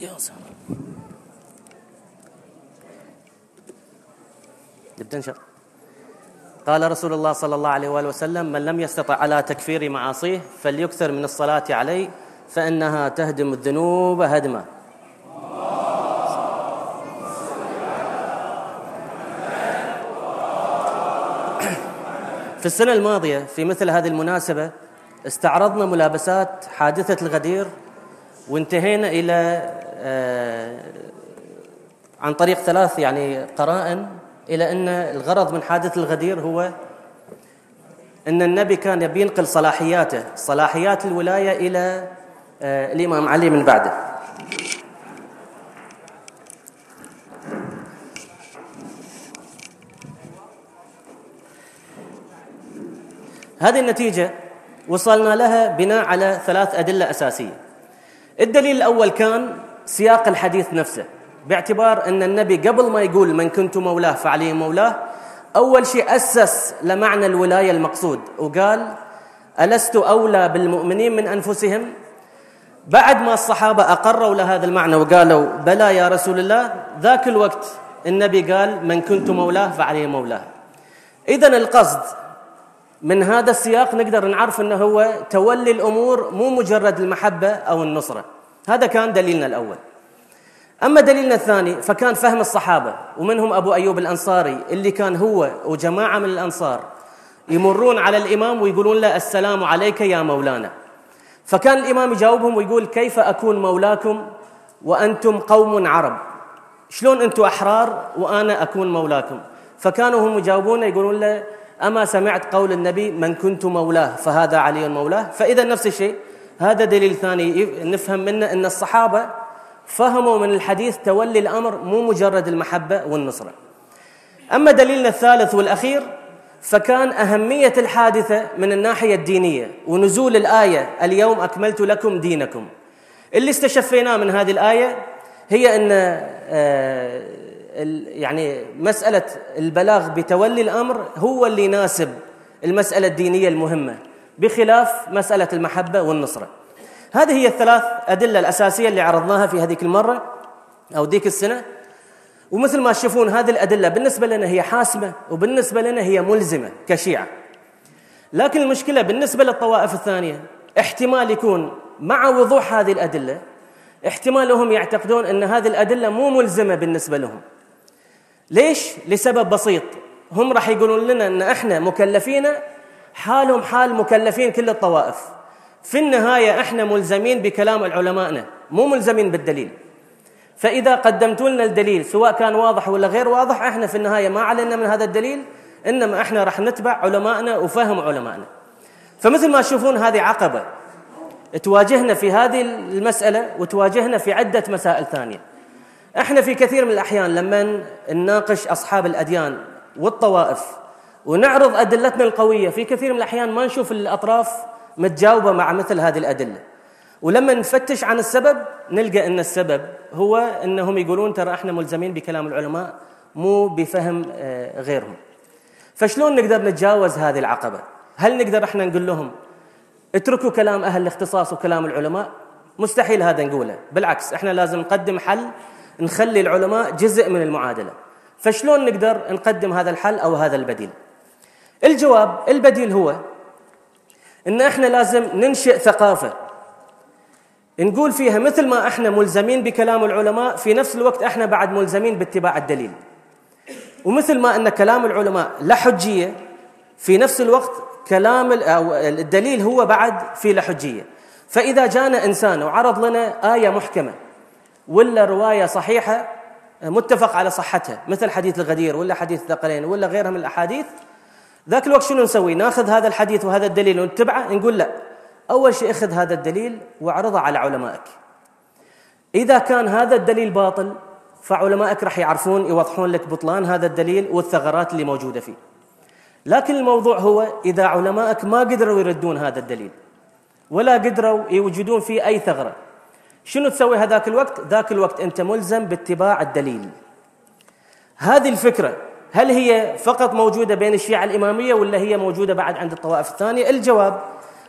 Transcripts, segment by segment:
سلام تنشر. قال رسول الله صلى الله عليه وآله وسلم من لم يستطع على تكفير معاصيه فليكثر من الصلاة عليه فإنها تهدم الذنوب هدما. في السنة الماضية في مثل هذه المناسبة استعرضنا ملابسات حادثة الغدير وانتهينا إلى عن طريق ثلاث يعني قرائن إلى أن الغرض من حادث الغدير هو أن النبي كان يبي ينقل صلاحياته صلاحيات الولاية إلى آه، الإمام علي من بعده. هذه النتيجة وصلنا لها بناء على ثلاث أدلة أساسية. الدليل الأول كان سياق الحديث نفسه باعتبار أن النبي قبل ما يقول من كنت مولاه فعلي مولاه أول شيء أسس لمعنى الولاية المقصود وقال ألست أولى بالمؤمنين من أنفسهم؟ بعد ما الصحابة أقروا لهذا المعنى وقالوا بلى يا رسول الله ذاك الوقت النبي قال من كنت مولاه فعلي مولاه. إذا القصد من هذا السياق نقدر نعرف أنه هو تولي الأمور مو مجرد المحبة أو النصرة. هذا كان دليلنا الأول. أما دليلنا الثاني فكان فهم الصحابة ومنهم أبو أيوب الأنصاري اللي كان هو وجماعة من الأنصار يمرون على الإمام ويقولون له السلام عليك يا مولانا. فكان الإمام يجاوبهم ويقول كيف أكون مولاكم وأنتم قوم عرب؟ شلون أنتم أحرار وأنا أكون مولاكم؟ فكانوا هم يجاوبون يقولون له أما سمعت قول النبي من كنت مولاه فهذا علي مولاه؟ فإذا نفس الشيء هذا دليل ثاني. نفهم منه أن الصحابة فهموا من الحديث تولي الأمر مو مجرد المحبة والنصرة. أما دليلنا الثالث والأخير فكان أهمية الحادثة من الناحية الدينية ونزول الآية اليوم أكملت لكم دينكم اللي استشفيناه من هذه الآية هي أن آه، يعني مسألة البلاغ بتولي الأمر هو اللي يناسب المسألة الدينية المهمة. بخلاف مسألة المحبة والنصرة. هذه هي الثلاث أدلة الأساسية اللي عرضناها في هذيك المرة أو ديك السنة. ومثل ما تشوفون هذه الأدلة بالنسبة لنا هي حاسمة وبالنسبة لنا هي ملزمة كشيعة. لكن المشكلة بالنسبة للطوائف الثانية احتمال يكون مع وضوح هذه الأدلة احتمال هم يعتقدون أن هذه الأدلة مو ملزمة بالنسبة لهم. ليش؟ لسبب بسيط. هم راح يقولون لنا أن إحنا مكلفين حالهم حال مكلفين كل الطوائف. في النهاية إحنا ملزمين بكلام علمائنا مو ملزمين بالدليل. فإذا قدمتوا لنا الدليل سواء كان واضح ولا غير واضح إحنا في النهاية ما علينا من هذا الدليل إنما إحنا راح نتبع علمائنا وفهم علمائنا فمثل ما تشوفون هذه عقبة. تواجهنا في هذه المسألة وتواجهنا في عدة مسائل ثانية. إحنا في كثير من الأحيان لما نناقش أصحاب الأديان والطوائف ونعرض أدلتنا القوية. في كثير من الأحيان ما نشوف الأطراف متجاوبة مع مثل هذه الأدلة. ولما نفتش عن السبب نلقى أن السبب هو أنهم يقولون ترى إحنا ملزمين بكلام العلماء مو بفهم آه، غيرهم. فشلون نقدر نتجاوز هذه العقبة؟ هل نقدر إحنا نقول لهم اتركوا كلام أهل الاختصاص وكلام العلماء؟ مستحيل هذا نقوله. بالعكس إحنا لازم نقدم حل نخلي العلماء جزء من المعادلة. فشلون نقدر نقدم هذا الحل أو هذا البديل؟ الجواب البديل هو إن إحنا لازم ننشئ ثقافة. نقول فيها مثل ما إحنا ملزمين بكلام العلماء في نفس الوقت إحنا بعد ملزمين باتباع الدليل. ومثل ما إن كلام العلماء له حجية في نفس الوقت كلام الدليل هو بعد في له حجية. فإذا جانا إنسان وعرض لنا آية محكمة ولا رواية صحيحة متفق على صحتها مثل حديث الغدير ولا حديث الثقلين ولا غيرها من الأحاديث ذاك الوقت شنو نسوي؟ ناخذ هذا الحديث وهذا الدليل ونتبعه نقول لا. أول شيء اخذ هذا الدليل واعرضه على علمائك. إذا كان هذا الدليل باطل فعلمائك راح يعرفون يوضحون لك بطلان هذا الدليل والثغرات اللي موجودة فيه. لكن الموضوع هو إذا علمائك ما قدروا يردون هذا الدليل ولا قدروا يوجدون فيه أي ثغرة شنو تسوي هذاك الوقت؟ ذاك الوقت أنت ملزم باتباع الدليل. هذه الفكرة هل هي فقط موجودة بين الشيعة الإمامية ولا هي موجودة بعد عند الطوائف الثانية؟ الجواب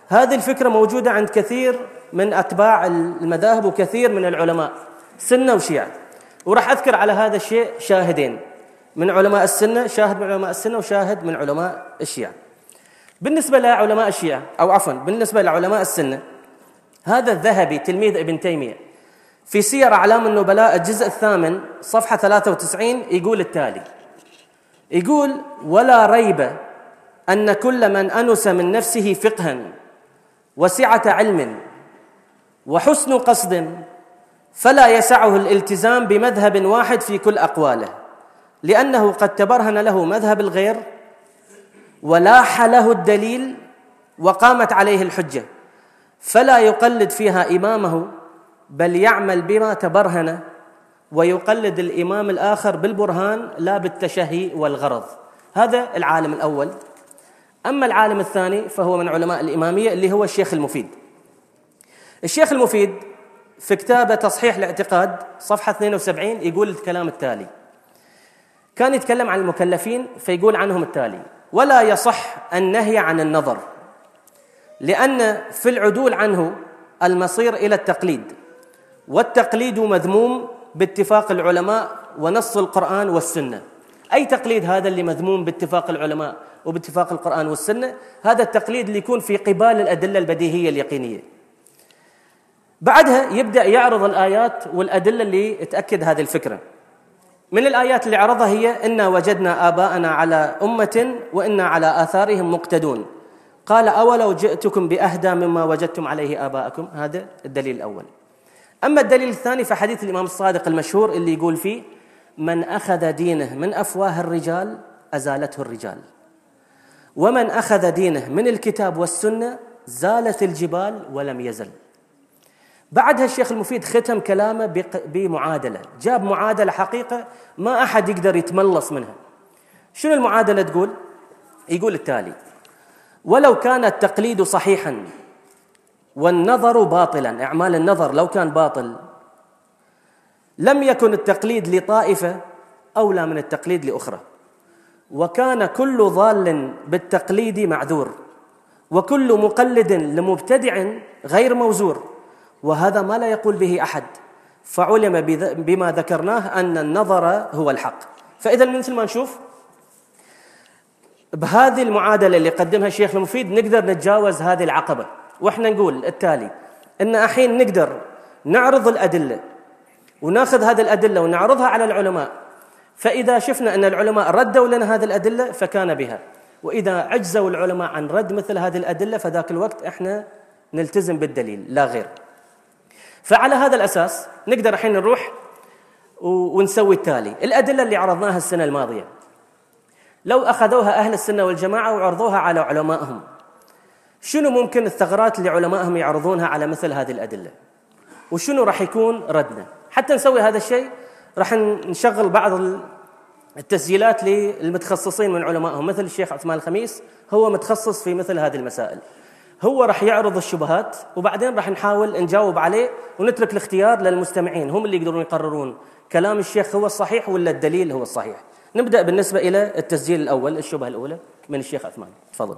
هذه الفكرة موجودة عند كثير من أتباع المذاهب وكثير من العلماء سنة وشيعة. وراح أذكر على هذا الشيء شاهدين من علماء السنة شاهد من علماء السنة وشاهد من علماء الشيعة. بالنسبة لعلماء الشيعة أو عفوا بالنسبة لعلماء السنة هذا الذهبي تلميذ ابن تيمية في سير أعلام النبلاء الجزء الثامن صفحة 93 يقول التالي يقول ولا ريب أن كل من أنس من نفسه فقها وسعة علم وحسن قصد فلا يسعه الالتزام بمذهب واحد في كل أقواله لأنه قد تبرهن له مذهب الغير ولاح له الدليل وقامت عليه الحجة فلا يقلد فيها إمامه بل يعمل بما تبرهن ويقلد الإمام الآخر بالبرهان لا بالتشهي والغرض. هذا العالم الأول. أما العالم الثاني فهو من علماء الإمامية اللي هو الشيخ المفيد. الشيخ المفيد في كتابه تصحيح الاعتقاد صفحة 72 يقول الكلام التالي. كان يتكلم عن المكلفين فيقول عنهم التالي ولا يصح النهي عن النظر لأن في العدول عنه المصير إلى التقليد والتقليد مذموم باتفاق العلماء ونص القرآن والسنة. أي تقليد هذا اللي مذموم باتفاق العلماء وباتفاق القرآن والسنة؟ هذا التقليد اللي يكون في قبال الأدلة البديهية اليقينية. بعدها يبدأ يعرض الآيات والأدلة اللي تأكد هذه الفكرة. من الآيات اللي عرضها هي إنا وجدنا آباءنا على أمة وإنا على آثارهم مقتدون. قال أولو جئتكم بأهدى مما وجدتم عليه آباءكم؟ هذا الدليل الأول. أما الدليل الثاني فحديث الإمام الصادق المشهور اللي يقول فيه من أخذ دينه من أفواه الرجال أزالته الرجال. ومن أخذ دينه من الكتاب والسنة زالت الجبال ولم يزل. بعدها الشيخ المفيد ختم كلامه بمعادلة. جاب معادلة حقيقة ما أحد يقدر يتملص منها. شنو المعادلة تقول؟ يقول التالي ولو كان التقليد صحيحا والنظر باطلا. أعمال النظر لو كان باطل لم يكن التقليد لطائفة أولى من التقليد لأخرى. وكان كل ضال بالتقليد معذور وكل مقلد لمبتدع غير موزور. وهذا ما لا يقول به أحد. فعلم بما ذكرناه أن النظر هو الحق. فإذا مثل ما نشوف بهذه المعادلة اللي قدمها الشيخ المفيد نقدر نتجاوز هذه العقبة. وإحنا نقول التالي إن الحين نقدر نعرض الأدلة وناخذ هذه الأدلة ونعرضها على العلماء. فإذا شفنا أن العلماء ردوا لنا هذه الأدلة فكان بها. وإذا عجزوا العلماء عن رد مثل هذه الأدلة فذاك الوقت إحنا نلتزم بالدليل لا غير. فعلى هذا الأساس نقدر الحين نروح ونسوي التالي. الأدلة اللي عرضناها السنة الماضية. لو أخذوها أهل السنة والجماعة وعرضوها على علمائهم. شنو ممكن الثغرات اللي علمائهم يعرضونها على مثل هذه الأدلة؟ وشنو راح يكون ردنا؟ حتى نسوي هذا الشيء راح نشغل بعض التسجيلات للمتخصصين من علمائهم مثل الشيخ عثمان الخميس هو متخصص في مثل هذه المسائل. هو راح يعرض الشبهات وبعدين راح نحاول نجاوب عليه ونترك الاختيار للمستمعين هم اللي يقدرون يقررون كلام الشيخ هو الصحيح ولا الدليل هو الصحيح. نبدأ بالنسبة إلى التسجيل الأول الشبهة الأولى من الشيخ عثمان. تفضل.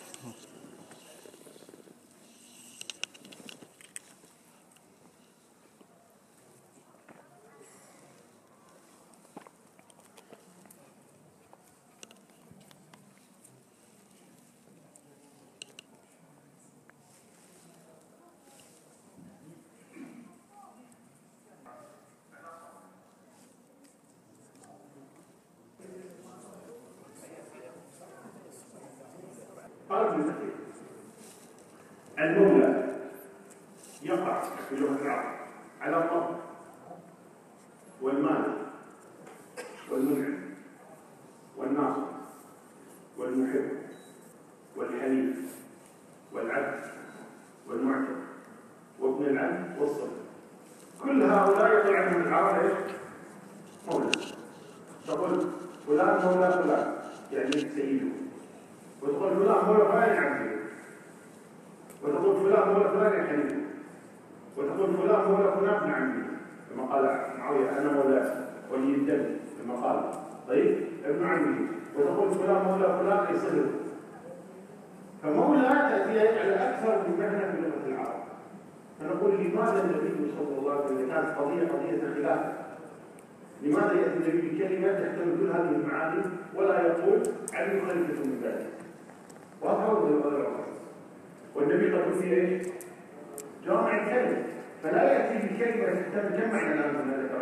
and بكلمة تحتمل كم معنى لازم ذكر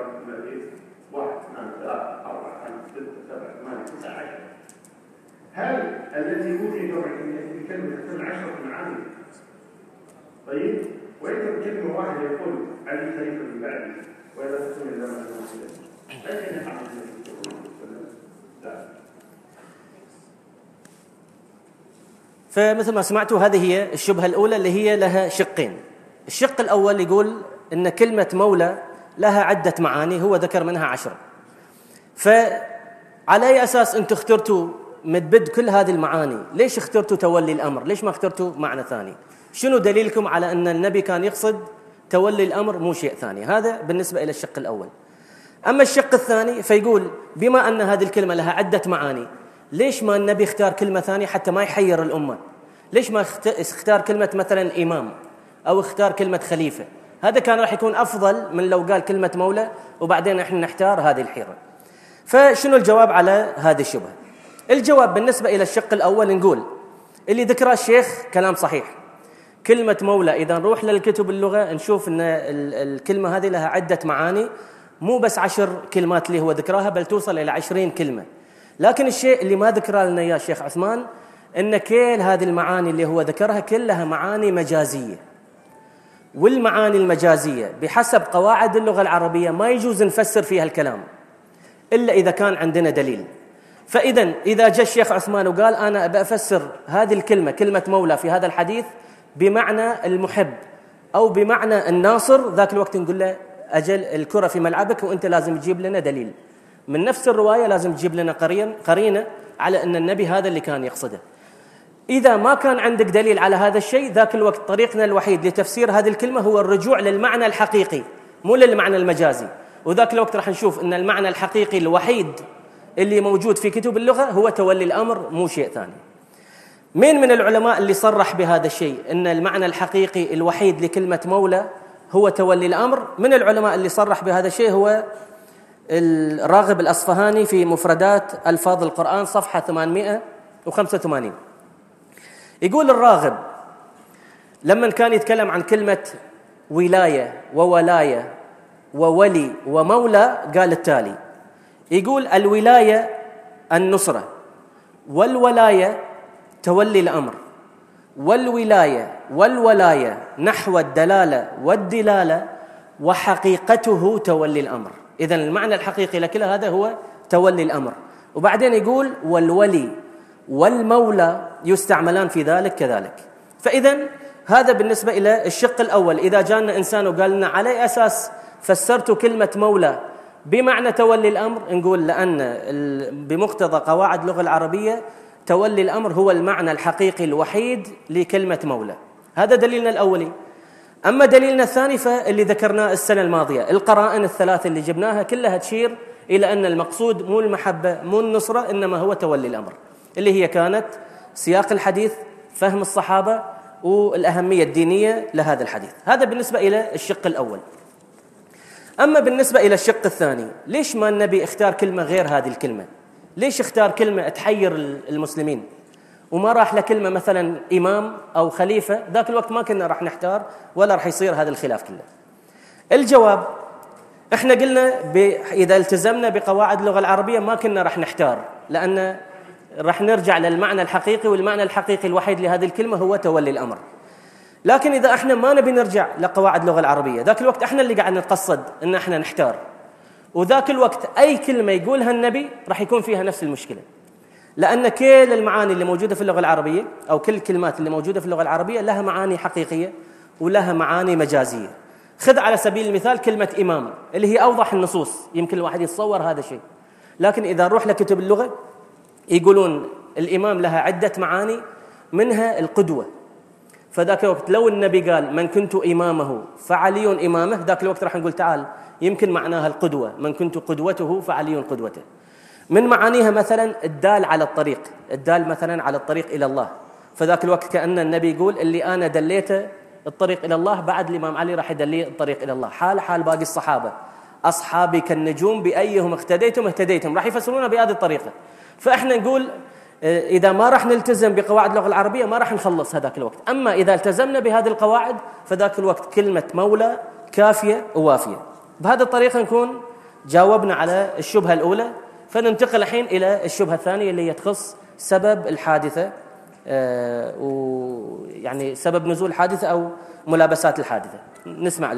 واحد اثنان ثلاثة أربعة خمسة ستة سبعة ثمانية تسعة عشر هل الذي أوتي جمع بكلمة تحتمل عشرة معاني؟ طيب وإذا بكلمة واحدة يقول علي خليفة من بعدي وإذا تسمي الله أين نفعل لا. فمثل ما سمعتوا هذه هي الشبهة الأولى اللي هي لها شقين. الشق الأول يقول أن كلمة مولى لها عدة معاني هو ذكر منها عشرة فعلى أي أساس أنتم اخترتوا متبد كل هذه المعاني؟ ليش اخترتوا تولي الأمر؟ ليش ما اخترتوا معنى ثاني؟ شنو دليلكم على أن النبي كان يقصد تولي الأمر مو شيء ثاني؟ هذا بالنسبة إلى الشق الأول. أما الشق الثاني فيقول بما أن هذه الكلمة لها عدة معاني ليش ما النبي اختار كلمة ثانية حتى ما يحير الأمة؟ ليش ما اختار كلمة مثلا إمام أو اختار كلمة خليفة؟ هذا كان راح يكون أفضل من لو قال كلمة مولى وبعدين إحنا نحتار هذه الحيرة. فشنو الجواب على هذه الشبهة؟ الجواب بالنسبة إلى الشق الأول نقول اللي ذكره الشيخ كلام صحيح. كلمة مولى إذا نروح للكتب اللغة نشوف أن الكلمة هذه لها عدة معاني مو بس عشر كلمات اللي هو ذكرها بل توصل إلى عشرين كلمة. لكن الشيء اللي ما ذكره لنا إياه الشيخ عثمان أن كل هذه المعاني اللي هو ذكرها كلها معاني مجازية. والمعاني المجازية بحسب قواعد اللغة العربية ما يجوز نفسر فيها الكلام إلا إذا كان عندنا دليل. فإذا إذا جاء الشيخ عثمان وقال أنا بفسر هذه الكلمة كلمة مولى في هذا الحديث بمعنى المحب أو بمعنى الناصر ذاك الوقت نقول له أجل الكرة في ملعبك وأنت لازم تجيب لنا دليل. من نفس الرواية لازم تجيب لنا قرينة على أن النبي هذا اللي كان يقصده. إذا ما كان عندك دليل على هذا الشيء ذاك الوقت طريقنا الوحيد لتفسير هذه الكلمة هو الرجوع للمعنى الحقيقي مو للمعنى المجازي. وذاك الوقت راح نشوف أن المعنى الحقيقي الوحيد اللي موجود في كتب اللغة هو تولي الأمر مو شيء ثاني. مين من العلماء اللي صرح بهذا الشيء؟ أن المعنى الحقيقي الوحيد لكلمة مولى هو تولي الأمر. من العلماء اللي صرح بهذا الشيء هو الراغب الأصفهاني في مفردات ألفاظ القرآن صفحة 885 يقول الراغب لما كان يتكلم عن كلمة ولاية وولاية وولي ومولى قال التالي يقول الولاية النصرة والولاية تولي الأمر والولاية والولاية نحو الدلالة والدلالة وحقيقته تولي الأمر. إذا المعنى الحقيقي لكل هذا هو تولي الأمر. وبعدين يقول والولي والمولى يستعملان في ذلك كذلك. فإذا هذا بالنسبة إلى الشق الأول. إذا جاءنا إنسان وقال لنا على أساس فسرت كلمة مولى بمعنى تولي الأمر نقول لأن بمقتضى قواعد اللغة العربية تولي الأمر هو المعنى الحقيقي الوحيد لكلمة مولى. هذا دليلنا الأولي. أما دليلنا الثاني فاللي ذكرناه السنة الماضية. القرائن الثلاث اللي جبناها كلها تشير إلى أن المقصود مو المحبة مو النصرة إنما هو تولي الأمر. اللي هي كانت سياق الحديث فهم الصحابة والأهمية الدينية لهذا الحديث. هذا بالنسبة إلى الشق الأول. أما بالنسبة إلى الشق الثاني ليش ما النبي اختار كلمة غير هذه الكلمة؟ ليش اختار كلمة تحير المسلمين؟ وما راح لكلمة مثلا إمام أو خليفة؟ ذاك الوقت ما كنا راح نحتار ولا راح يصير هذا الخلاف كله. الجواب إحنا قلنا إذا التزمنا بقواعد اللغة العربية ما كنا راح نحتار لأن راح نرجع للمعنى الحقيقي والمعنى الحقيقي الوحيد لهذه الكلمة هو تولي الأمر. لكن إذا إحنا ما نبي نرجع لقواعد اللغة العربية ذاك الوقت إحنا اللي قاعد نتقصد إن إحنا نحتار. وذاك الوقت أي كلمة يقولها النبي راح يكون فيها نفس المشكلة. لأن كل المعاني اللي موجودة في اللغة العربية أو كل الكلمات اللي موجودة في اللغة العربية لها معاني حقيقية ولها معاني مجازية. خذ على سبيل المثال كلمة إمام اللي هي أوضح النصوص يمكن الواحد يتصور هذا الشيء. لكن إذا نروح لكتب اللغة يقولون الإمام لها عدة معاني منها القدوة. فذاك الوقت لو النبي قال من كنت إمامه فعلي إمامه ذاك الوقت راح نقول تعال يمكن معناها القدوة. من كنت قدوته فعلي قدوته. من معانيها مثلا الدال على الطريق الدال مثلا على الطريق إلى الله. فذاك الوقت كأن النبي يقول اللي أنا دليته الطريق إلى الله بعد الإمام علي راح يدليه الطريق إلى الله. حال حال باقي الصحابة. أصحابي كالنجوم بأيهم اقتديتم اهتديتم. راح يفسرونها بهذه الطريقة. فإحنا نقول آه، إذا ما راح نلتزم بقواعد اللغة العربية ما راح نخلص هذاك الوقت. أما إذا التزمنا بهذه القواعد فذاك الوقت كلمة مولى كافية ووافية. بهذه الطريقة نكون جاوبنا على الشبهة الأولى. فننتقل الحين إلى الشبهة الثانية اللي هي تخص سبب الحادثة آه، ويعني سبب نزول الحادثة أو ملابسات الحادثة. نسمع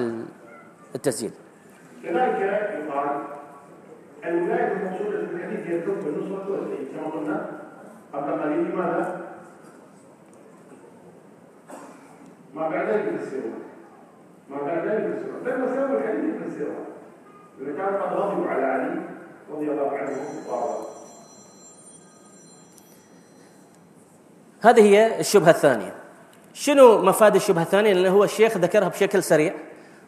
التسجيل. كذلك يقال الولاية المقصودة في الحديث هي الحكم النصرة والسيد كما قلنا قبل قليل لماذا؟ ما بعد ذلك يفسرون ما بعد ذلك يفسرون بل مساوي الحديث يفسرها إذا كان قد غضبوا على علي رضي الله عنه وارضاه هذه هي الشبهة الثانية. شنو مفاد الشبهة الثانية؟ لأنه هو الشيخ ذكرها بشكل سريع.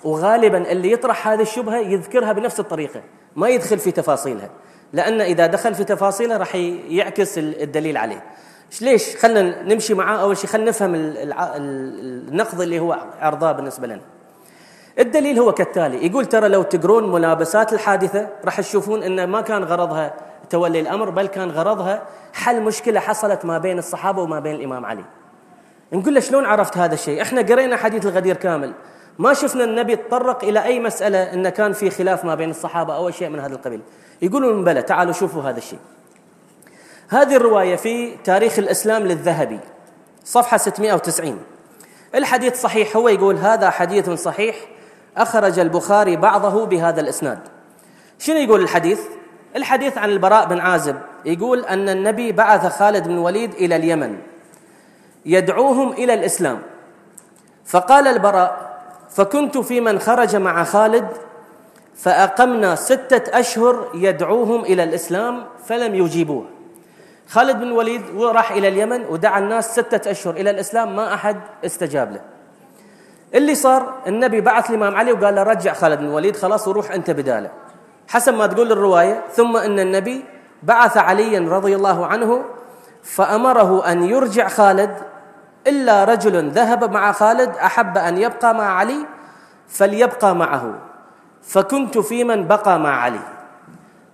وغالبا اللي يطرح هذه الشبهة يذكرها بنفس الطريقة ما يدخل في تفاصيلها لأن إذا دخل في تفاصيلها راح يعكس الدليل عليه. ليش؟ خلينا نمشي معاه. أول شيء خلينا نفهم النقض اللي هو عرضاه بالنسبة لنا. الدليل هو كالتالي يقول ترى لو تقرون ملابسات الحادثة راح تشوفون أن ما كان غرضها تولي الأمر بل كان غرضها حل مشكلة حصلت ما بين الصحابة وما بين الإمام علي. نقول له شلون عرفت هذا الشيء؟ إحنا قرينا حديث الغدير كامل. ما شفنا النبي تطرق إلى أي مسألة أن كان في خلاف ما بين الصحابة أو شيء من هذا القبيل. يقولون بلى تعالوا شوفوا هذا الشيء. هذه الرواية في تاريخ الإسلام للذهبي صفحة 690 الحديث صحيح هو يقول هذا حديث صحيح أخرج البخاري بعضه بهذا الإسناد. شنو يقول الحديث؟ الحديث عن البراء بن عازب يقول أن النبي بعث خالد بن وليد إلى اليمن يدعوهم إلى الإسلام. فقال البراء فكنت في من خرج مع خالد فأقمنا ستة أشهر يدعوهم إلى الإسلام فلم يجيبوه. خالد بن الوليد راح إلى اليمن ودعا الناس ستة أشهر إلى الإسلام ما أحد استجاب له. اللي صار النبي بعث الإمام علي وقال له رجع خالد بن الوليد خلاص وروح أنت بداله. حسب ما تقول الرواية ثم أن النبي بعث عليا رضي الله عنه فأمره أن يرجع خالد إلا رجل ذهب مع خالد أحب أن يبقى مع علي فليبقى معه. فكنت في من بقى مع علي.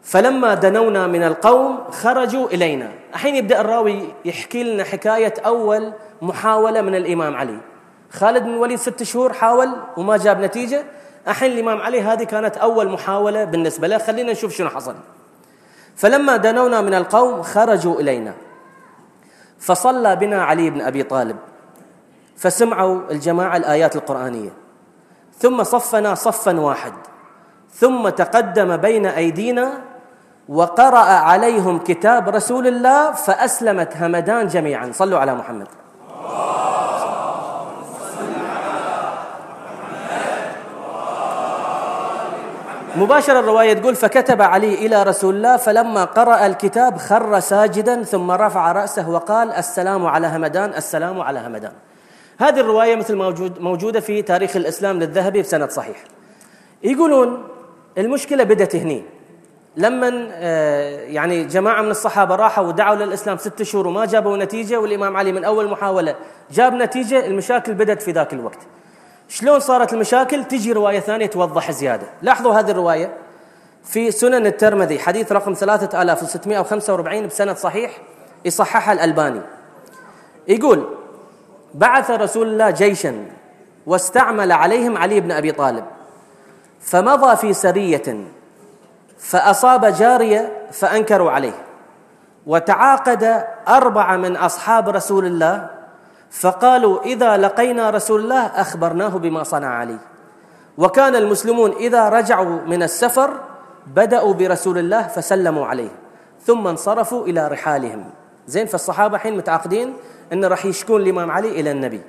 فلما دنونا من القوم خرجوا إلينا. الحين يبدأ الراوي يحكي لنا حكاية أول محاولة من الإمام علي. خالد بن الوليد ست شهور حاول وما جاب نتيجة. الحين الإمام علي هذه كانت أول محاولة بالنسبة له. خلينا نشوف شنو حصل. فلما دنونا من القوم خرجوا إلينا. فصلى بنا علي بن أبي طالب فسمعوا الجماعة الآيات القرآنية. ثم صفنا صفا واحد ثم تقدم بين أيدينا وقرأ عليهم كتاب رسول الله فأسلمت همدان جميعا. صلوا على محمد. مباشرة الرواية تقول فكتب علي إلى رسول الله فلما قرأ الكتاب خر ساجدا ثم رفع رأسه وقال السلام على همدان السلام على همدان. هذه الرواية مثل موجود موجودة في تاريخ الإسلام للذهبي بسند صحيح. يقولون المشكلة بدأت هني. لما آه، يعني جماعة من الصحابة راحوا ودعوا للإسلام ست شهور وما جابوا نتيجة والإمام علي من أول محاولة جاب نتيجة المشاكل بدأت في ذاك الوقت. شلون صارت المشاكل؟ تجي رواية ثانية توضح زيادة. لاحظوا هذه الرواية في سنن الترمذي حديث رقم 3645 بسند صحيح يصححها الألباني. يقول بعث رسول الله جيشا واستعمل عليهم علي بن أبي طالب فمضى في سرية فأصاب جارية فأنكروا عليه وتعاقد أربعة من أصحاب رسول الله فقالوا إذا لقينا رسول الله أخبرناه بما صنع علي. وكان المسلمون إذا رجعوا من السفر بدأوا برسول الله فسلموا عليه ثم انصرفوا إلى رحالهم. زين فالصحابة حين متعاقدين أن راح يشكون الإمام علي إلى النبي.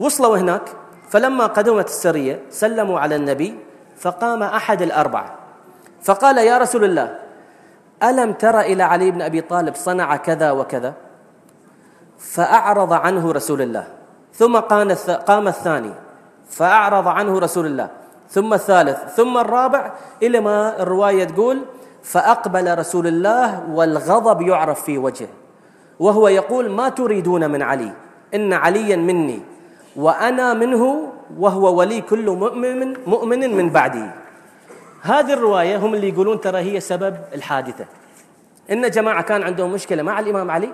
وصلوا هناك فلما قدمت السرية سلموا على النبي فقام أحد الأربعة. فقال يا رسول الله ألم تر إلى علي بن أبي طالب صنع كذا وكذا؟ فأعرض عنه رسول الله. ثم قام الثاني فأعرض عنه رسول الله. ثم الثالث ثم الرابع إلى ما الرواية تقول فأقبل رسول الله والغضب يعرف في وجهه. وهو يقول ما تريدون من علي إن عليا مني وأنا منه وهو ولي كل مؤمن مؤمن من بعدي. هذه الرواية هم اللي يقولون ترى هي سبب الحادثة. إن جماعة كان عندهم مشكلة مع الإمام علي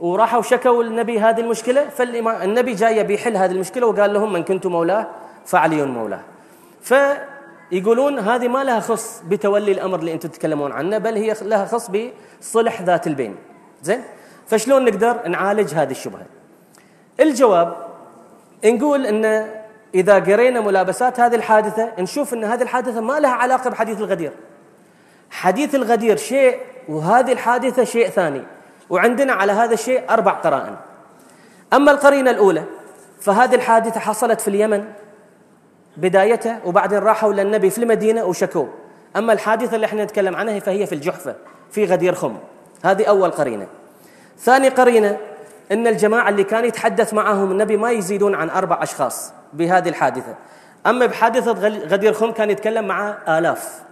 وراحوا شكوا النبي هذه المشكلة فالنبي جاي بيحل هذه المشكلة وقال لهم من كنت مولاه فعلي مولاه. فيقولون هذه ما لها خص بتولي الأمر اللي أنتم تتكلمون عنه بل هي لها خص بصلح ذات البين. زين؟ فشلون نقدر نعالج هذه الشبهة؟ الجواب نقول أن إذا قرينا ملابسات هذه الحادثة نشوف أن هذه الحادثة ما لها علاقة بحديث الغدير. حديث الغدير شيء وهذه الحادثة شيء ثاني. وعندنا على هذا الشيء أربع قرائن. أما القرينة الأولى فهذه الحادثة حصلت في اليمن بدايتها وبعدين راحوا للنبي في المدينة وشكوه. أما الحادثة اللي إحنا نتكلم عنها فهي في الجحفة في غدير خم. هذه أول قرينة. ثاني قرينة أن الجماعة اللي كان يتحدث معهم النبي ما يزيدون عن أربع أشخاص بهذه الحادثة. أما بحادثة غدير خم كان يتكلم مع آلاف.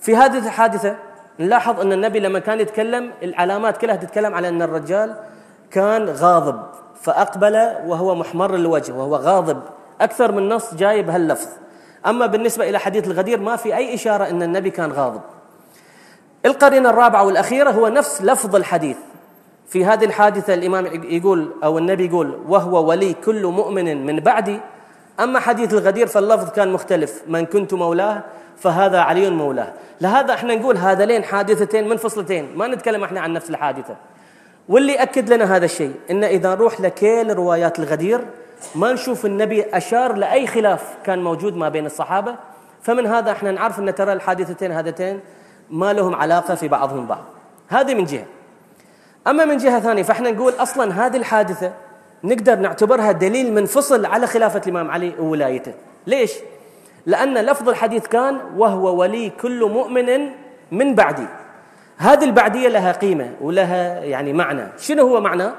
في هذه الحادثة نلاحظ أن النبي لما كان يتكلم العلامات كلها تتكلم على أن الرجال كان غاضب فأقبل وهو محمر الوجه وهو غاضب. أكثر من نص جاي بهاللفظ أما بالنسبة إلى حديث الغدير ما في أي إشارة أن النبي كان غاضب. القرينة الرابعة والأخيرة هو نفس لفظ الحديث. في هذه الحادثة الإمام يقول أو النبي يقول وهو ولي كل مؤمن من بعدي أما حديث الغدير فاللفظ كان مختلف. من كنت مولاه فهذا علي مولاه. لهذا إحنا نقول هذين حادثتين منفصلتين ما نتكلم إحنا عن نفس الحادثة. واللي أكد لنا هذا الشيء إن إذا نروح لكل روايات الغدير ما نشوف النبي أشار لأي خلاف كان موجود ما بين الصحابة. فمن هذا إحنا نعرف أن ترى الحادثتين هذتين ما لهم علاقة في بعضهم بعض. هذه من جهة. أما من جهة ثانية فإحنا نقول أصلا هذه الحادثة نقدر نعتبرها دليل منفصل على خلافة الإمام علي وولايته. ليش؟ لأن لفظ الحديث كان وهو ولي كل مؤمن من بعدي. هذه البعدية لها قيمة ولها يعني معنى. شنو هو معنى؟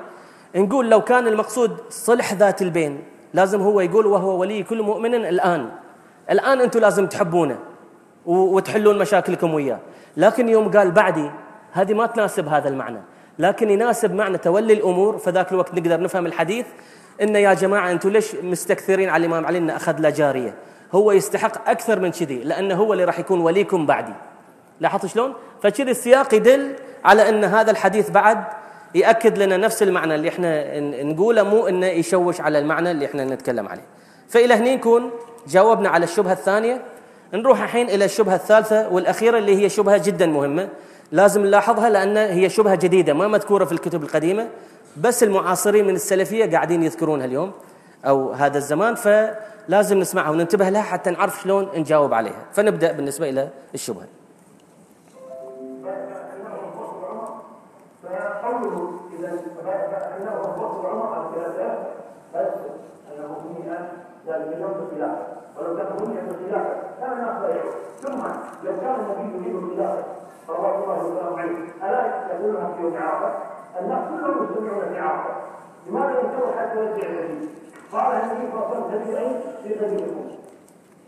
نقول لو كان المقصود صلح ذات البين لازم هو يقول وهو ولي كل مؤمن الآن. الآن أنتم لازم تحبونه وتحلون مشاكلكم وياه. لكن يوم قال بعدي هذه ما تناسب هذا المعنى. لكن يناسب معنى تولي الأمور فذاك الوقت نقدر نفهم الحديث إن يا جماعة أنتم ليش مستكثرين على الإمام علي إنه أخذ له جارية؟ هو يستحق أكثر من كذي لأنه هو اللي راح يكون وليكم بعدي. لاحظت شلون؟ فكذي السياق يدل على إن هذا الحديث بعد يأكد لنا نفس المعنى اللي إحنا نقوله مو إنه يشوش على المعنى اللي إحنا نتكلم عليه. فإلى هني نكون جاوبنا على الشبهة الثانية. نروح الحين إلى الشبهة الثالثة والأخيرة اللي هي شبهة جدا مهمة. لازم نلاحظها لأن هي شبهة جديدة ما مذكورة في الكتب القديمة بس المعاصرين من السلفية قاعدين يذكرونها اليوم أو هذا الزمان فلازم نسمعها وننتبه لها حتى نعرف شلون نجاوب عليها. فنبدأ بالنسبة إلى الشبهة ولو كان هم الخلافه كان الناس ثم لو كان النبي يريد الخلافه صلوات الله وسلامه عليه الا يقولها في يوم عرفه الناس كلهم يجتمعون في عرفه يرجع النبي؟ قال عليه وسلم تبعين في غديركم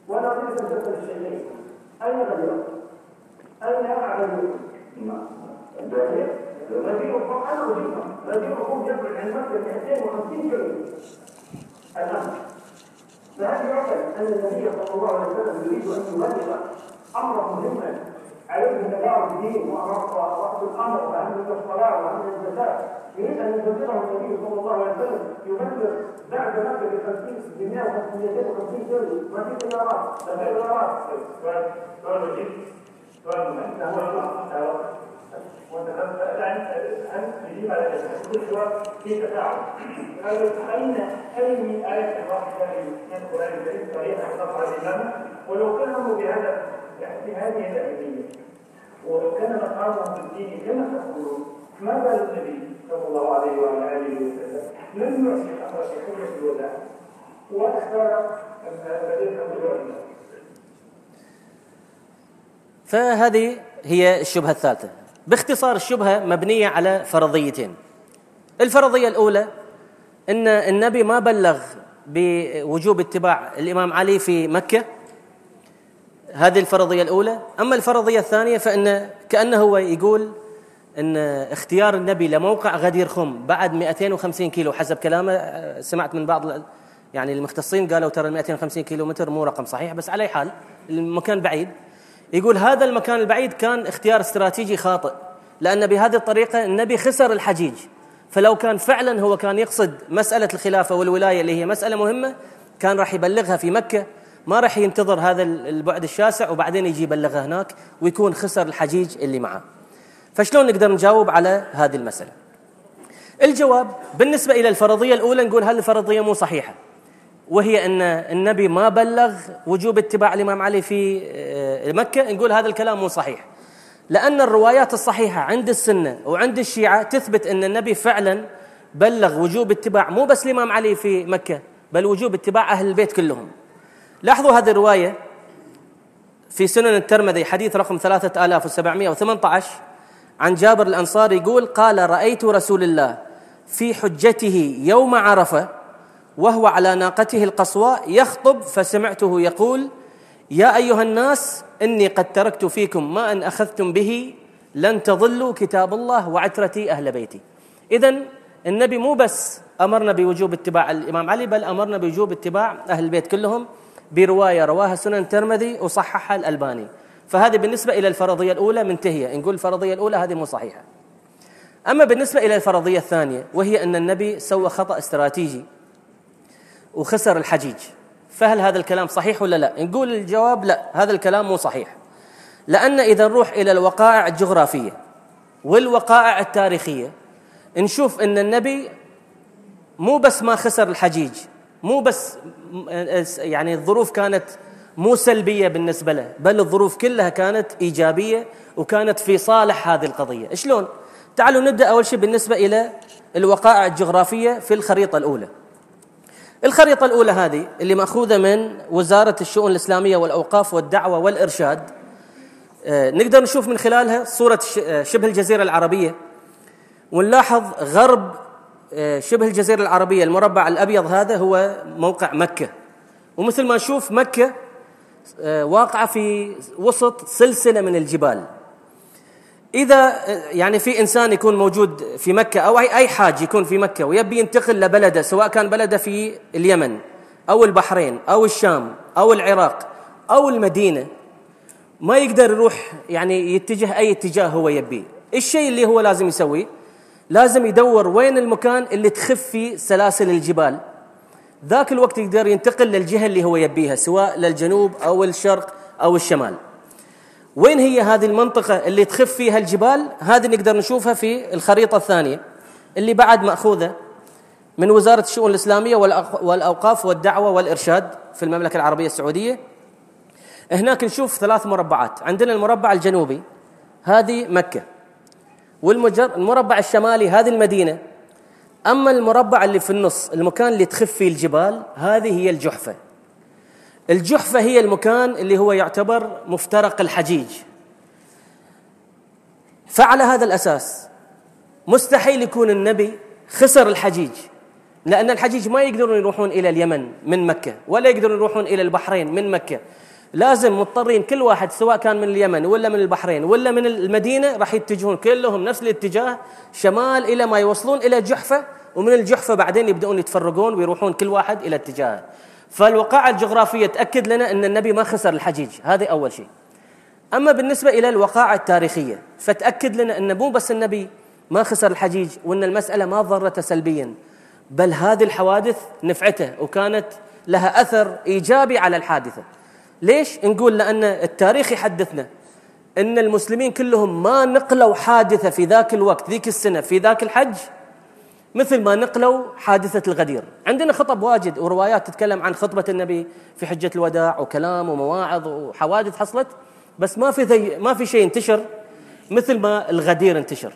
ولا ان تسال الشيئين أين غديركم؟ أين يقع غديركم؟ غديركم أنا غديركم غديركم يبعد عن مكة 250 كيلو الآن فهل يعقل أن النبي صلى الله عليه وسلم يريد أن يبلغ امرا مهما عليه تدار الدين وقت الأمر واهميه الصلاة واهميه الزكاة؟ يريد أن يبلغه النبي صلى الله عليه وسلم يبلغ بعد مكه ب 50 ب 150 كيلو ما في طيارات لا في طيارات سؤال سؤال وجيه سؤال مهم. الان أن تجيب على السؤال في تفاعل اين اي آية من القرآن الكريم صريحه تقع الامامه ولو كانوا بهذا بهذه الاهميه ولو كان مقامهم في الدين كما تقولون ما بال النبي صلى الله عليه وعلى آله وسلم؟ لم الامر في حجة الوداع؟ وأختار بديل ابو فهذه هي الشبهة الثالثة. باختصار الشبهة مبنية على فرضيتين. الفرضية الأولى إن النبي ما بلغ بوجوب اتباع الإمام علي في مكة. هذه الفرضية الأولى. أما الفرضية الثانية فإن كأنه هو يقول إن اختيار النبي لموقع غدير خم بعد 250 كيلو حسب كلامه سمعت من بعض يعني المختصين قالوا ترى 250 كيلو متر مو رقم صحيح بس على حال المكان بعيد. يقول هذا المكان البعيد كان اختيار استراتيجي خاطئ لأن بهذه الطريقة النبي خسر الحجيج. فلو كان فعلا هو كان يقصد مسألة الخلافة والولاية اللي هي مسألة مهمة كان راح يبلغها في مكة. ما راح ينتظر هذا البعد الشاسع وبعدين يجي يبلغها هناك ويكون خسر الحجيج اللي معه فشلون نقدر نجاوب على هذه المسألة؟ الجواب بالنسبة إلى الفرضية الأولى نقول هذه الفرضية مو صحيحة؟ وهي أن النبي ما بلغ وجوب اتباع الإمام علي في آه، مكة نقول هذا الكلام مو صحيح. لأن الروايات الصحيحة عند السنة وعند الشيعة تثبت أن النبي فعلا بلغ وجوب اتباع مو بس الإمام علي في مكة بل وجوب اتباع أهل البيت كلهم. لاحظوا هذه الرواية في سنن الترمذي حديث رقم 3718 عن جابر الأنصاري يقول قال رأيت رسول الله في حجته يوم عرفة وهو على ناقته القصواء يخطب فسمعته يقول يا أيها الناس إني قد تركت فيكم ما أن أخذتم به لن تضلوا كتاب الله وعترتي أهل بيتي. اذا النبي مو بس أمرنا بوجوب اتباع الإمام علي بل أمرنا بوجوب اتباع أهل البيت كلهم برواية رواها سنن الترمذي وصححها الألباني. فهذه بالنسبة إلى الفرضية الأولى منتهية، نقول الفرضيه الأولى هذه مو صحيحة. أما بالنسبة إلى الفرضية الثانية وهي أن النبي سوى خطأ استراتيجي وخسر الحجيج فهل هذا الكلام صحيح ولا لا نقول الجواب لا هذا الكلام مو صحيح لأن إذا نروح إلى الوقائع الجغرافية والوقائع التاريخية نشوف أن النبي مو بس ما خسر الحجيج مو بس يعني الظروف كانت مو سلبية بالنسبة له بل الظروف كلها كانت إيجابية وكانت في صالح هذه القضية. شلون؟ تعالوا نبدأ أول شيء بالنسبة إلى الوقائع الجغرافية في الخريطة الأولى. الخريطة الأولى هذه اللي مأخوذة من وزارة الشؤون الإسلامية والأوقاف والدعوة والإرشاد. آه، نقدر نشوف من خلالها صورة آه، شبه الجزيرة العربية. ونلاحظ غرب شبه الجزيرة العربية. المربع الأبيض هذا هو موقع مكة. ومثل ما نشوف مكة واقعة في وسط سلسلة من الجبال. إذا يعني في إنسان يكون موجود في مكة أو أي حاج يكون في مكة ويبي ينتقل لبلده سواء كان بلده في اليمن أو البحرين أو الشام أو العراق أو المدينة ما يقدر يروح يعني يتجه أي اتجاه هو يبيه الشيء اللي هو لازم يسويه لازم يدور وين المكان اللي تخف فيه سلاسل الجبال. ذاك الوقت يقدر ينتقل للجهة اللي هو يبيها سواء للجنوب أو الشرق أو الشمال. وين هي هذه المنطقة اللي تخف فيها الجبال هذه نقدر نشوفها في الخريطة الثانية اللي بعد مأخوذة من وزارة الشؤون الإسلامية والأوقاف والدعوة والإرشاد في المملكة العربية السعودية. هناك نشوف ثلاث مربعات. عندنا المربع الجنوبي هذه مكة. والمربع الشمالي هذه المدينة. أما المربع اللي في النص المكان اللي تخف فيه الجبال هذه هي الجحفة. الجحفة هي المكان اللي هو يعتبر مفترق الحجيج. فعلى هذا الأساس مستحيل يكون النبي خسر الحجيج لأن الحجيج ما يقدرون يروحون إلى اليمن من مكة ولا يقدرون يروحون إلى البحرين من مكة. لازم مضطرين كل واحد سواء كان من اليمن ولا من البحرين ولا من المدينة راح يتجهون كلهم نفس الاتجاه شمال إلى ما يوصلون إلى جحفة ومن الجحفة بعدين يبدأون يتفرقون ويروحون كل واحد إلى اتجاهه فالوقائع الجغرافية تأكد لنا أن النبي ما خسر الحجيج هذه أول شيء. أما بالنسبة إلى الوقائع التاريخية فتأكد لنا أن مو بس النبي ما خسر الحجيج وأن المسألة ما ضرته سلبيا بل هذه الحوادث نفعته وكانت لها أثر إيجابي على الحادثة. ليش؟ نقول لأن التاريخ يحدثنا؟ أن المسلمين كلهم ما نقلوا حادثة في ذاك الوقت ذيك السنة في ذاك الحج مثل ما نقلوا حادثة الغدير. عندنا خطب واجد وروايات تتكلم عن خطبة النبي في حجة الوداع وكلام ومواعظ وحوادث حصلت بس ما في ما في شيء انتشر مثل ما الغدير انتشر.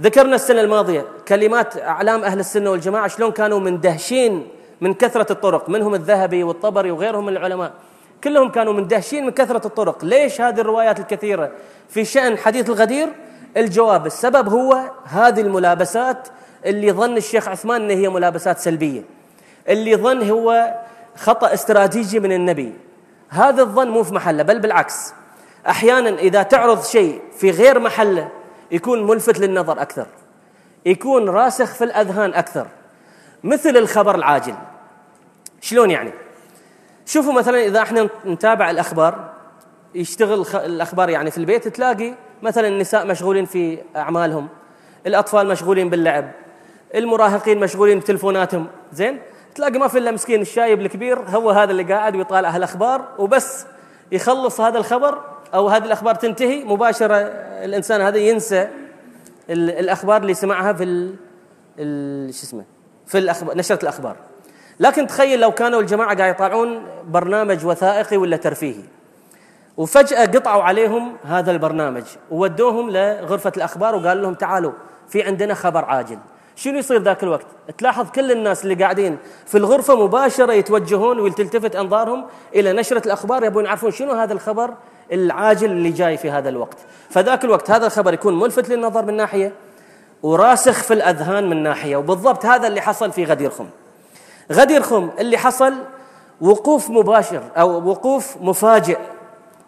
ذكرنا السنة الماضية كلمات أعلام أهل السنة والجماعة شلون كانوا مندهشين من كثرة الطرق منهم الذهبي والطبري وغيرهم من العلماء. كلهم كانوا مندهشين من كثرة الطرق. ليش هذه الروايات الكثيرة؟ في شأن حديث الغدير الجواب السبب هو هذه الملابسات اللي ظن الشيخ عثمان إن هي ملابسات سلبية. اللي ظن هو خطأ استراتيجي من النبي. هذا الظن مو في محله بل بالعكس. أحيانا إذا تعرض شيء في غير محله يكون ملفت للنظر أكثر. يكون راسخ في الأذهان أكثر. مثل الخبر العاجل. شلون يعني؟ شوفوا مثلا إذا إحنا نتابع الأخبار يشتغل الأخبار يعني في البيت تلاقي مثلا النساء مشغولين في أعمالهم الأطفال مشغولين باللعب المراهقين مشغولين بتلفوناتهم زين؟ تلاقي ما في إلا مسكين الشايب الكبير هو هذا اللي قاعد ويطالع هالأخبار وبس يخلص هذا الخبر أو هذه الأخبار تنتهي مباشرة الإنسان هذا ينسى الأخبار اللي سمعها في شو اسمه؟ في الأخبار نشرة الأخبار. لكن تخيل لو كانوا الجماعة قاعد يطالعون برنامج وثائقي ولا ترفيهي. وفجأة قطعوا عليهم هذا البرنامج وودوهم لغرفة الأخبار وقال لهم تعالوا في عندنا خبر عاجل. شنو يصير ذاك الوقت؟ تلاحظ كل الناس اللي قاعدين في الغرفة مباشرة يتوجهون وتلتفت أنظارهم إلى نشرة الأخبار يبون يعرفون شنو هذا الخبر العاجل اللي جاي في هذا الوقت. فذاك الوقت هذا الخبر يكون ملفت للنظر من ناحية وراسخ في الأذهان من ناحية وبالضبط هذا اللي حصل في غدير خم غدير خم اللي حصل وقوف مباشر أو وقوف مفاجئ.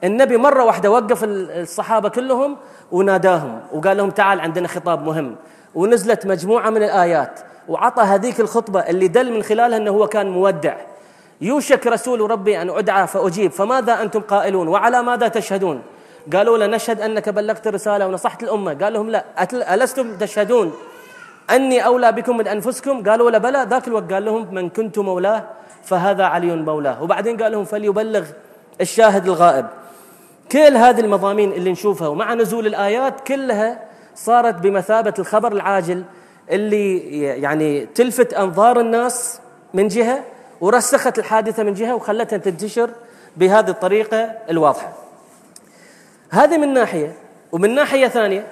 النبي مرة واحدة وقف الصحابة كلهم وناداهم وقال لهم تعال عندنا خطاب مهم. ونزلت مجموعة من الآيات وعطى هذيك الخطبة اللي دل من خلالها أنه هو كان مودع. يوشك رسول ربي أن أدعى فأجيب. فماذا أنتم قائلون؟ وعلى ماذا تشهدون؟ قالوا له نشهد أنك بلغت الرسالة ونصحت الأمة. قال لهم لا ألستم تشهدون؟ أني أولى بكم من أنفسكم. قالوا له بلى ذاك الوقت قال لهم من كنت مولاه فهذا علي مولاه. وبعدين قال لهم فليبلغ الشاهد الغائب. كل هذه المضامين اللي نشوفها ومع نزول الآيات كلها صارت بمثابة الخبر العاجل اللي يعني تلفت أنظار الناس من جهة ورسخت الحادثة من جهة وخلتها تنتشر بهذه الطريقة الواضحة. هذه من ناحية ومن ناحية ثانية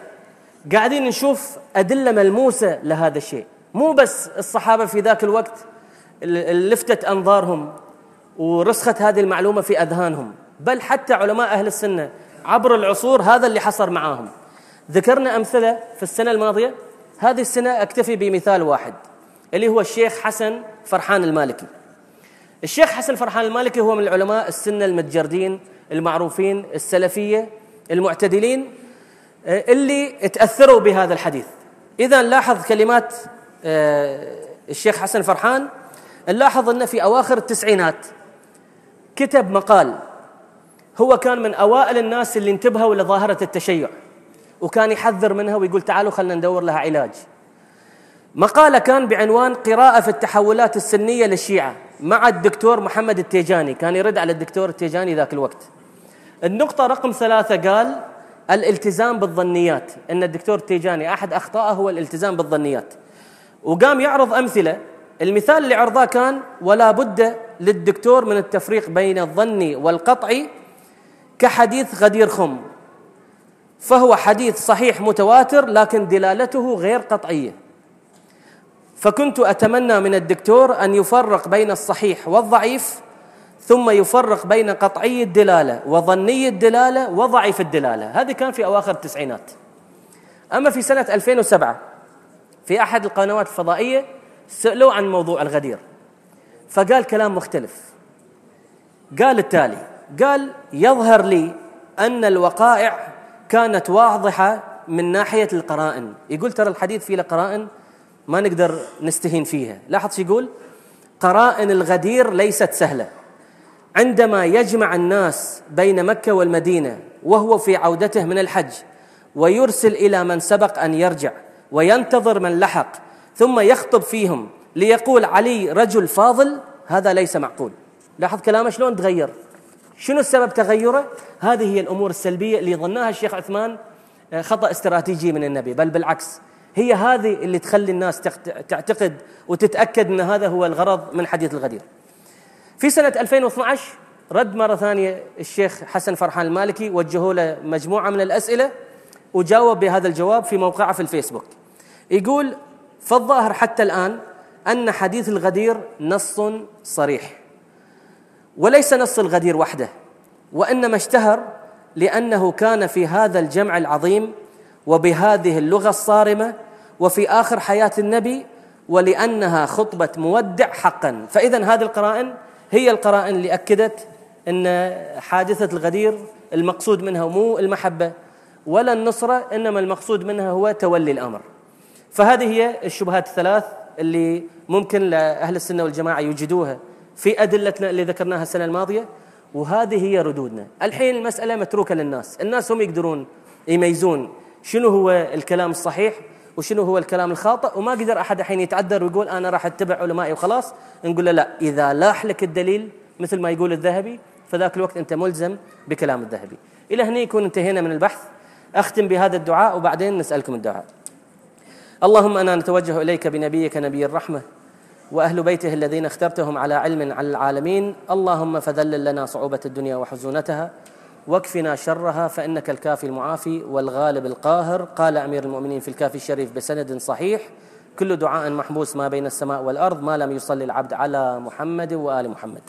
قاعدين نشوف أدلة ملموسة لهذا الشيء. مو بس الصحابة في ذاك الوقت لفتت أنظارهم ورسخت هذه المعلومة في أذهانهم بل حتى علماء أهل السنة عبر العصور هذا اللي حصل معاهم. ذكرنا أمثلة في السنة الماضية. هذه السنة أكتفي بمثال واحد اللي هو الشيخ حسن فرحان المالكي. الشيخ حسن فرحان المالكي هو من العلماء السنة المتجردين المعروفين السلفية المعتدلين. اللي تأثروا بهذا الحديث. إذا نلاحظ كلمات آه، الشيخ حسن فرحان نلاحظ أنه في أواخر التسعينات كتب مقال هو كان من أوائل الناس اللي انتبهوا لظاهرة التشيع وكان يحذر منها ويقول تعالوا خلينا ندور لها علاج. مقالة كان بعنوان قراءة في التحولات السنية للشيعة مع الدكتور محمد التيجاني كان يرد على الدكتور التيجاني ذاك الوقت. النقطة رقم ثلاثة قال الالتزام بالظنيات. إن الدكتور التيجاني أحد أخطائه هو الالتزام بالظنيات. وقام يعرض أمثلة. المثال اللي عرضاه كان ولا بد للدكتور من التفريق بين الظني والقطعي كحديث غدير خم. فهو حديث صحيح متواتر لكن دلالته غير قطعية. فكنت أتمنى من الدكتور أن يفرق بين الصحيح والضعيف. ثم يفرق بين قطعي الدلالة وظني الدلالة وضعيف الدلالة. هذه كان في أواخر التسعينات. أما في سنة 2007 في أحد القنوات الفضائية سالوه عن موضوع الغدير. فقال كلام مختلف. قال التالي قال يظهر لي أن الوقائع كانت واضحة من ناحية القرائن. يقول ترى الحديث فيه قرائن ما نقدر نستهين فيها. لاحظ شو يقول؟ قرائن الغدير ليست سهلة. عندما يجمع الناس بين مكة والمدينة وهو في عودته من الحج ويرسل إلى من سبق أن يرجع وينتظر من لحق ثم يخطب فيهم ليقول علي رجل فاضل هذا ليس معقول لاحظ كلامه شلون تغير شنو السبب تغيره؟ هذه هي الأمور السلبية اللي ظناها الشيخ عثمان آه، خطأ استراتيجي من النبي بل بالعكس هي هذه اللي تخلي الناس تعتقد وتتأكد إن هذا هو الغرض من حديث الغدير. في سنة 2012 رد مرة ثانية الشيخ حسن فرحان المالكي وجهوا له مجموعة من الأسئلة وجاوب بهذا الجواب في موقعه في الفيسبوك. يقول فالظاهر حتى الآن أن حديث الغدير نص صريح وليس نص الغدير وحده وإنما اشتهر لأنه كان في هذا الجمع العظيم وبهذه اللغة الصارمة وفي آخر حياة النبي ولأنها خطبة مودع حقا فاذا هذه القرائن هي القرائن اللي أكدت إن حادثة الغدير المقصود منها مو المحبة ولا النصرة إنما المقصود منها هو تولي الأمر. فهذه هي الشبهات الثلاث اللي ممكن لأهل السنة والجماعة يوجدوها في أدلتنا اللي ذكرناها السنة الماضية وهذه هي ردودنا. الحين المسألة متروكة للناس. الناس هم يقدرون يميزون شنو هو الكلام الصحيح وشنو هو الكلام الخاطئ؟ وما قدر أحد الحين يتعذر ويقول أنا راح أتبع علمائي وخلاص. نقول له لا إذا لاح لك الدليل مثل ما يقول الذهبي فذاك الوقت أنت ملزم بكلام الذهبي. إلى هنا يكون انتهينا من البحث. أختم بهذا الدعاء وبعدين نسألكم الدعاء. اللهم أنا نتوجه إليك بنبيك نبي الرحمة وأهل بيته الذين اخترتهم على علم على العالمين. اللهم فذلل لنا صعوبة الدنيا وحزونتها. واكفنا شرها فإنك الكافي المعافي والغالب القاهر. قال أمير المؤمنين في الكافي الشريف بسند صحيح كل دعاء محبوس ما بين السماء والأرض ما لم يصلي العبد على محمد وآل محمد.